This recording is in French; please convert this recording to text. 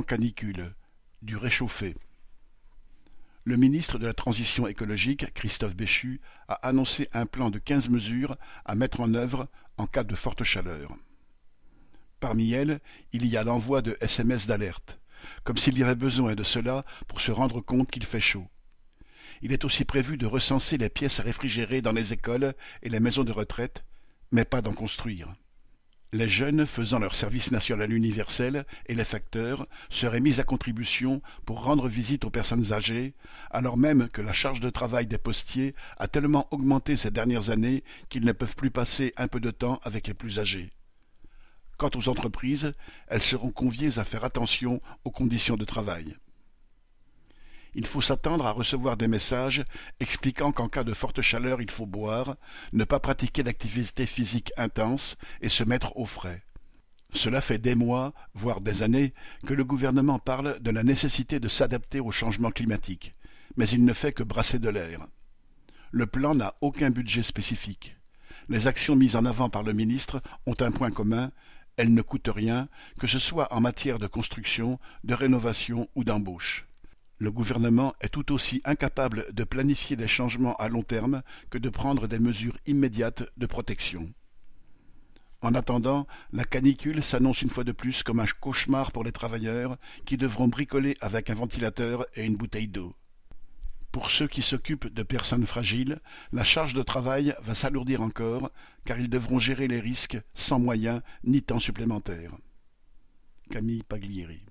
canicule, du réchauffé. Le ministre de la Transition écologique, Christophe Béchu, a annoncé un plan de quinze mesures à mettre en œuvre en cas de forte chaleur. Parmi elles, il y a l'envoi de SMS d'alerte, comme s'il y avait besoin de cela pour se rendre compte qu'il fait chaud. Il est aussi prévu de recenser les pièces réfrigérées dans les écoles et les maisons de retraite, mais pas d'en construire. Les jeunes faisant leur service national universel et les facteurs seraient mis à contribution pour rendre visite aux personnes âgées, alors même que la charge de travail des postiers a tellement augmenté ces dernières années qu'ils ne peuvent plus passer un peu de temps avec les plus âgés. Quant aux entreprises, elles seront conviées à faire attention aux conditions de travail il faut s'attendre à recevoir des messages expliquant qu'en cas de forte chaleur il faut boire, ne pas pratiquer d'activité physique intense et se mettre au frais. Cela fait des mois, voire des années, que le gouvernement parle de la nécessité de s'adapter au changement climatique, mais il ne fait que brasser de l'air. Le plan n'a aucun budget spécifique. Les actions mises en avant par le ministre ont un point commun, elles ne coûtent rien, que ce soit en matière de construction, de rénovation ou d'embauche le gouvernement est tout aussi incapable de planifier des changements à long terme que de prendre des mesures immédiates de protection. En attendant, la canicule s'annonce une fois de plus comme un cauchemar pour les travailleurs qui devront bricoler avec un ventilateur et une bouteille d'eau. Pour ceux qui s'occupent de personnes fragiles, la charge de travail va s'alourdir encore, car ils devront gérer les risques sans moyens ni temps supplémentaires. Camille Paglieri